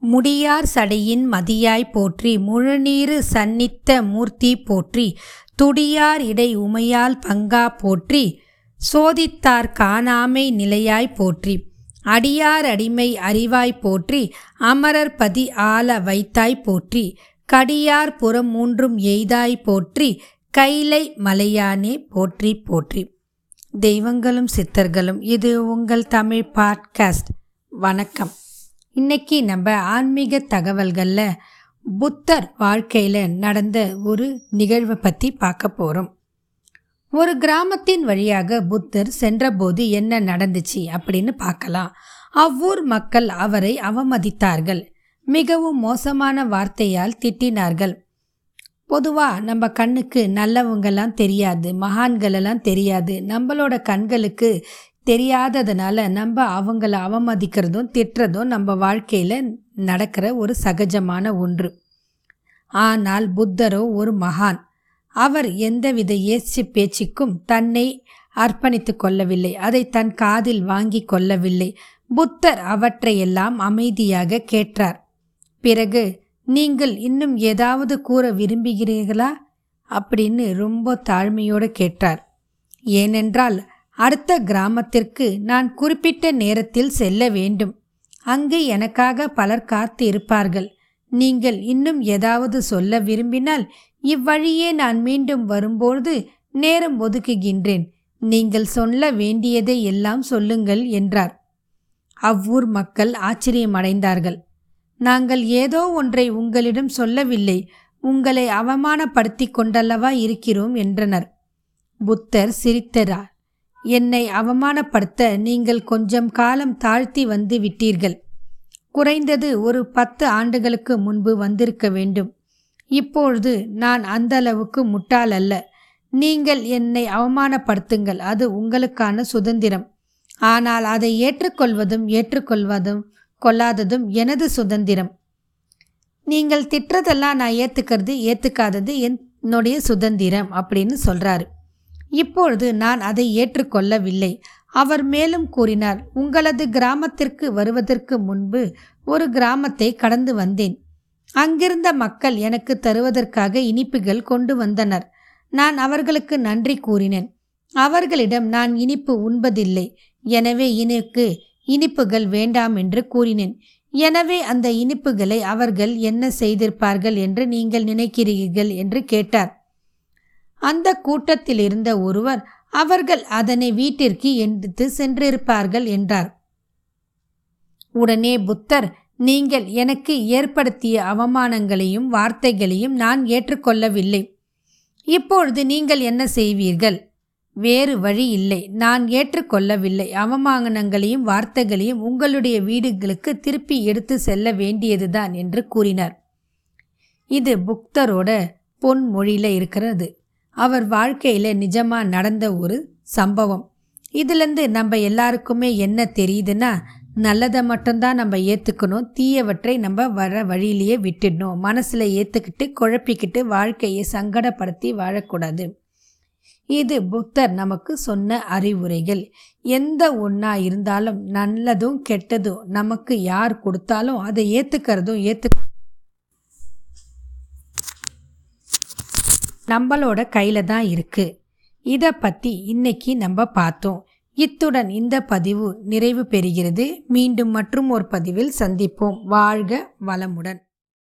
முடியார் சடையின் மதியாய் போற்றி முழுநீரு சந்நித்த மூர்த்தி போற்றி துடியார் இடை உமையால் பங்கா போற்றி சோதித்தார் காணாமை நிலையாய் போற்றி அடியார் அடிமை அறிவாய் போற்றி அமரர் பதி ஆள வைத்தாய் போற்றி கடியார் புறம் மூன்றும் எய்தாய் போற்றி கைலை மலையானே போற்றி போற்றி. தெய்வங்களும் சித்தர்களும் இது உங்கள் தமிழ் பாட்காஸ்ட். வணக்கம். இன்னைக்கு நம்ம ஆன்மீக தகவல்களில் புத்தர் வாழ்க்கையில் நடந்த ஒரு நிகழ்வை பற்றி பார்க்க போகிறோம் ஒரு கிராமத்தின் வழியாக புத்தர் சென்றபோது என்ன நடந்துச்சு அப்படின்னு பார்க்கலாம். அவ்வூர் மக்கள் அவரை அவமதித்தார்கள். மிகவும் மோசமான வார்த்தையால் திட்டினார்கள். பொதுவாக நம்ம கண்ணுக்கு நல்லவங்கெல்லாம் தெரியாது மகான்களெல்லாம் தெரியாது. நம்மளோட கண்களுக்கு தெரியாததுனால நம்ம அவங்கள அவமதிக்கிறதும் திட்டுறதும் நம்ம வாழ்க்கையில் நடக்கிற ஒரு சகஜமான ஒன்று. ஆனால் புத்தரோ ஒரு மகான். அவர் எந்தவித ஏச்சு பேச்சுக்கும் தன்னை அர்ப்பணித்து கொள்ளவில்லை. அதை தன் காதில் வாங்கி கொள்ளவில்லை. புத்தர் அவற்றையெல்லாம் அமைதியாக கேட்டார். பிறகு நீங்கள் இன்னும் ஏதாவது கூற விரும்புகிறீர்களா? அப்படின்னு ரொம்ப தாழ்மையோடு கேட்டார். ஏனென்றால் அடுத்த கிராமத்திற்கு நான் குறிப்பிட்ட நேரத்தில் செல்ல வேண்டும். அங்கு எனக்காக பலர் காத்து இருப்பார்கள். நீங்கள் இன்னும் ஏதாவது சொல்ல விரும்பினால் இவ்வழியே நான் மீண்டும் வரும்போது நேரம் ஒதுக்குகின்றேன். நீங்கள் சொல்ல வேண்டியதை எல்லாம் சொல்லுங்கள் என்றார். அவ்வூர் மக்கள் ஆச்சரியமடைந்தார்கள். நாங்கள் ஏதோ ஒன்றை உங்களிடம் சொல்லவில்லை. உங்களை அவமானப்படுத்தி கொண்டல்லவா இருக்கிறோம் என்றனர். புத்தர் சிரித்தரார் என்னை அவமானப்படுத்த நீங்கள் கொஞ்சம் காலம் தாழ்த்தி வந்து விட்டீர்கள். குறைந்தது ஒரு பத்து ஆண்டுகளுக்கு முன்பு வந்திருக்க வேண்டும். இப்பொழுது நான் அந்த அளவுக்கு முட்டாள் அல்ல. நீங்கள் என்னை அவமானப்படுத்துங்கள். அது உங்களுக்கான சுதந்திரம். ஆனால் அதை ஏற்றுக்கொள்வதும் ஏற்றுக்கொள்வதும் கொள்ளாததும் எனது சுதந்திரம். நீங்கள் திட்டுறதெல்லாம் நான் ஏற்றுக்கிறது ஏற்றுக்காதது என்னுடைய சுதந்திரம் அப்படின்னு சொல்கிறாரு இப்பொழுது நான் அதை ஏற்றுக்கொள்ளவில்லை. அவர் மேலும் கூறினார் உங்களது கிராமத்திற்கு வருவதற்கு முன்பு ஒரு கிராமத்தை கடந்து வந்தேன். அங்கிருந்த மக்கள் எனக்கு தருவதற்காக இனிப்புகள் கொண்டு வந்தனர். நான் அவர்களுக்கு நன்றி கூறினேன். அவர்களிடம் நான் இனிப்பு உண்பதில்லை. எனவே எனக்கு இனிப்புகள் வேண்டாம் என்று கூறினேன். எனவே அந்த இனிப்புகளை அவர்கள் என்ன செய்திருப்பார்கள் என்று நீங்கள் நினைக்கிறீர்கள்? என்று கேட்டார். அந்த கூட்டத்தில் இருந்த ஒருவர் அவர்கள் அதனை வீட்டிற்கு எடுத்து சென்றிருப்பார்கள் என்றார். உடனே புத்தர் நீங்கள் எனக்கு ஏற்படுத்திய அவமானங்களையும் வார்த்தைகளையும் நான் ஏற்றுக்கொள்ளவில்லை. இப்பொழுது நீங்கள் என்ன செய்வீர்கள்? வேறு வழி இல்லை. நான் ஏற்றுக்கொள்ளவில்லை. அவமானங்களையும் வார்த்தைகளையும் உங்களுடைய வீடுகளுக்கு திருப்பி எடுத்து செல்ல வேண்டியதுதான் என்று கூறினார். இது புக்தரோட பொன்மொழியில் இருக்கிறது. அவர் வாழ்க்கையில் நிஜமாக நடந்த ஒரு சம்பவம். இதுலேருந்து நம்ம எல்லாருக்குமே என்ன தெரியுதுன்னா நல்லதை மட்டும்தான் நம்ம ஏற்றுக்கணும் தீயவற்றை நம்ம வர வழியிலேயே விட்டுடணும். மனசில் ஏற்றுக்கிட்டு குழப்பிக்கிட்டு வாழ்க்கையை சங்கடப்படுத்தி வாழக்கூடாது. இது புத்தர் நமக்கு சொன்ன அறிவுரைகள். எந்த ஒன்றா இருந்தாலும் நல்லதும் கெட்டதும் நமக்கு யார் கொடுத்தாலும் அதை ஏற்றுக்கிறதும் ஏற்று நம்மளோட கையில் தான் இருக்குது இதை பற்றி இன்னைக்கு நம்ம பார்த்தோம். இத்துடன் இந்த பதிவு நிறைவு பெறுகிறது. மீண்டும் மற்றும் ஒரு பதிவில் சந்திப்போம். வாழ்க வளமுடன்.